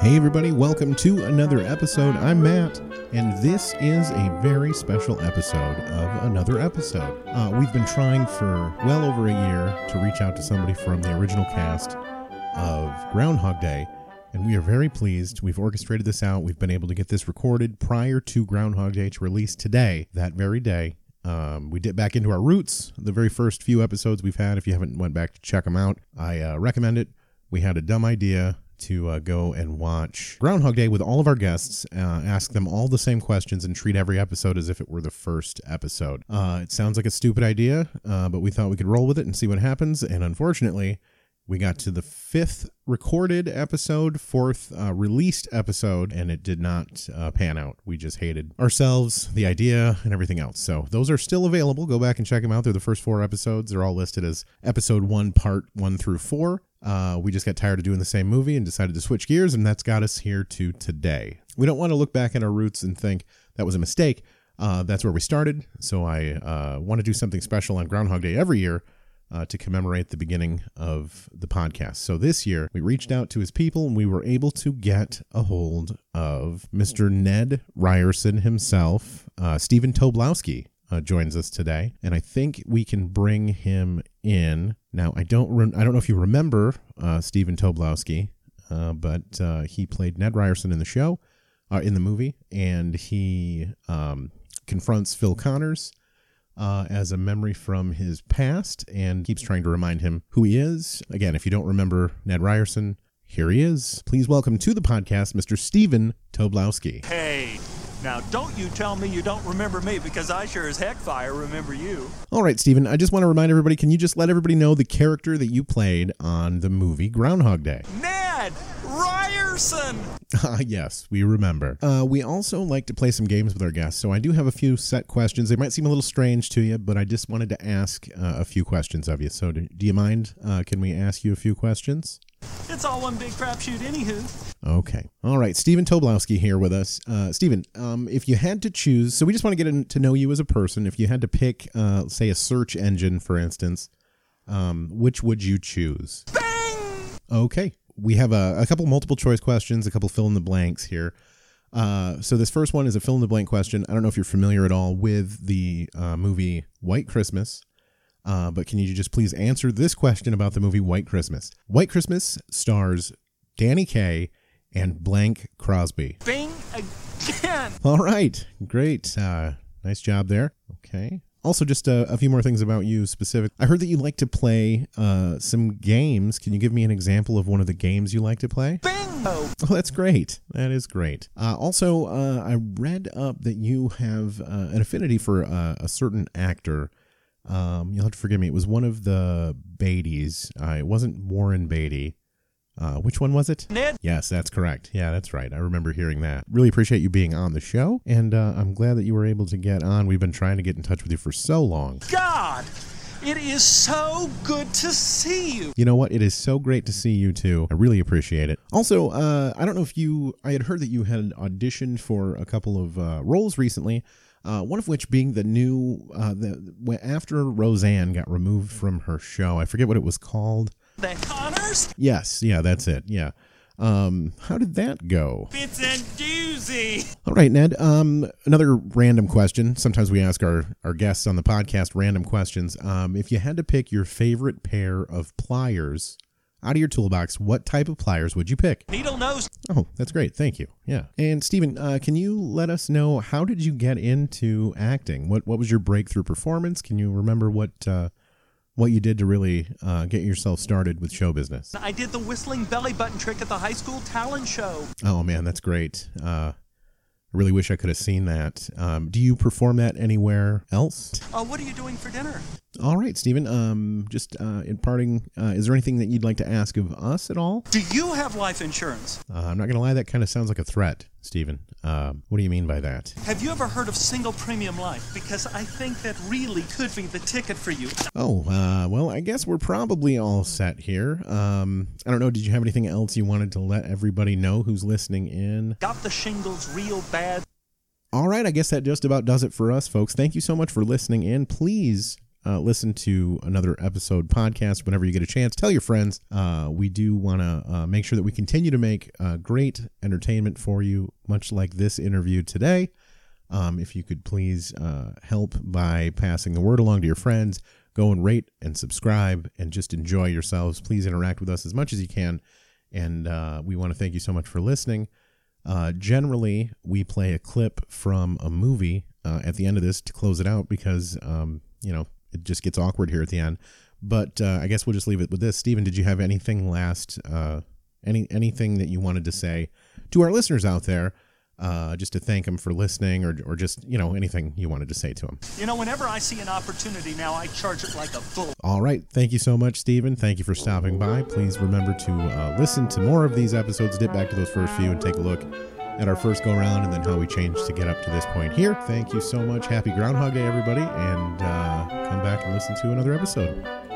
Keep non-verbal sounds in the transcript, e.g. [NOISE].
Hey, everybody, welcome to another episode. I'm Matt, and this is a very special episode of another episode. Uh, we've been trying for well over a year to reach out to somebody from the original cast of Groundhog Day, and we are very pleased. We've orchestrated this out. We've been able to get this recorded prior to Groundhog Day to release today, that very day. Um, we dip back into our roots. The very first few episodes we've had, if you haven't went back to check them out, I uh, recommend it. We had a dumb idea to uh, go and watch Groundhog Day with all of our guests, uh, ask them all the same questions, and treat every episode as if it were the first episode. Uh, it sounds like a stupid idea, uh, but we thought we could roll with it and see what happens. And unfortunately, we got to the fifth recorded episode, fourth uh, released episode, and it did not uh, pan out. We just hated ourselves, the idea, and everything else. So those are still available. Go back and check them out. They're the first four episodes. They're all listed as episode one, part one through four. Uh, we just got tired of doing the same movie and decided to switch gears, and that's got us here to today. We don't want to look back at our roots and think that was a mistake. Uh, that's where we started. So I uh, want to do something special on Groundhog Day every year uh, to commemorate the beginning of the podcast. So this year, we reached out to his people and we were able to get a hold of Mr. Ned Ryerson himself, uh, Stephen Tobolowsky. Uh, joins us today, and I think we can bring him in now. I don't, re- I don't know if you remember uh, Stephen Tobolowsky, uh, but uh, he played Ned Ryerson in the show, in the movie, and he um, confronts Phil Connors uh, as a memory from his past and keeps trying to remind him who he is. Again, if you don't remember Ned Ryerson, here he is. Please welcome to the podcast, Mr. Stephen Tobolowsky. Hey, now don't you tell me you don't remember me because I sure as heck fire remember you. All right, Stephen, I just want to remind everybody can you just let everybody know the character that you played on the movie Groundhog Day? Ned Ryerson! [LAUGHS] Ah, yes, we remember. Uh, we also like to play some games with our guests, so I do have a few set questions. They might seem a little strange to you, but I just wanted to ask uh, a few questions of you. So, do, do you mind? Uh, can we ask you a few questions? It's all one big crapshoot, anywho. Okay. All right. Stephen Tobolowsky here with us. Uh, Stephen, um, if you had to choose, so we just want to get in, to know you as a person. If you had to pick, uh, say, a search engine, for instance, um, which would you choose? Bing! Okay. We have a, a couple multiple choice questions, a couple fill in the blanks here. Uh, so this first one is a fill in the blank question. I don't know if you're familiar at all with the uh, movie White Christmas. Uh, but can you just please answer this question about the movie White Christmas? White Christmas stars Danny Kaye and blank Crosby. Bing again! [LAUGHS] All right, great. Uh, nice job there. Okay. Also, just a, a, few more things about you specific. I heard that you like to play uh, some games. Can you give me an example of one of the games you like to play? Bingo! Oh, that's great. That is great. Uh, also, uh, I read up that you have uh, an affinity for uh, a certain actor. Um, you'll have to forgive me. It was one of the Beatties. Uh, it wasn't Warren Beatty. Uh, which one was it? Ned. Yes, that's correct. Yeah, that's right. I remember hearing that. Really appreciate you being on the show, and uh, I'm glad that you were able to get on. We've been trying to get in touch with you for so long. God, it is so good to see you. You know what? It is so great to see you too. I really appreciate it. Also, uh, I don't know if you, I had heard that you had auditioned for a couple of uh, roles recently. Uh, one of which being the new uh, the after Roseanne got removed from her show. I forget what it was called. The Connors? Yes, yeah, that's it. Yeah. Um, how did that go? It's a doozy. All right, Ned. Um, another random question. Sometimes we ask our, our guests on the podcast random questions. Um, if you had to pick your favorite pair of pliers out of your toolbox, what type of pliers would you pick? Needle nose. Oh, that's great. Thank you. Yeah. And Stephen, uh, can you let us know how did you get into acting? What what was your breakthrough performance? Can you remember what uh, what you did to really uh, get yourself started with show business? I did the whistling belly button trick at the high school talent show. Oh man, that's great. Uh, I really wish I could have seen that. Um, do you perform that anywhere else? Uh, what are you doing for dinner? All right, Stephen. Um, just uh, in parting, uh, is there anything that you'd like to ask of us at all? Do you have life insurance? Uh, I'm not going to lie, that kind of sounds like a threat, Stephen. Uh, what do you mean by that? Have you ever heard of single premium life? Because I think that really could be the ticket for you. Oh, uh, well, I guess we're probably all set here. Um, I don't know. Did you have anything else you wanted to let everybody know who's listening in? Got the shingles real bad. All right, I guess that just about does it for us, folks. Thank you so much for listening in. Please uh, listen to another episode podcast whenever you get a chance. Tell your friends. Uh, we do want to uh, make sure that we continue to make uh, great entertainment for you, much like this interview today. Um, if you could please uh, help by passing the word along to your friends, go and rate and subscribe and just enjoy yourselves. Please interact with us as much as you can. And we want to thank you so much for listening. Uh, generally, we play a clip from a movie uh, at the end of this to close it out because, um, you know, it just gets awkward here at the end. But uh, I guess we'll just leave it with this. Stephen, did you have anything last, uh, any anything that you wanted to say to our listeners out there? uh, just to thank them for listening or, or just, you know, anything you wanted to say to them. You know, whenever I see an opportunity now, I charge it like a bull. All right. Thank you so much, Stephen. Thank you for stopping by. Please remember to uh, listen to more of these episodes, dip back to those first few, and take a look at our first go round and then how we changed to get up to this point here. Thank you so much. Happy Groundhog Day, everybody, and uh, come back and listen to another episode.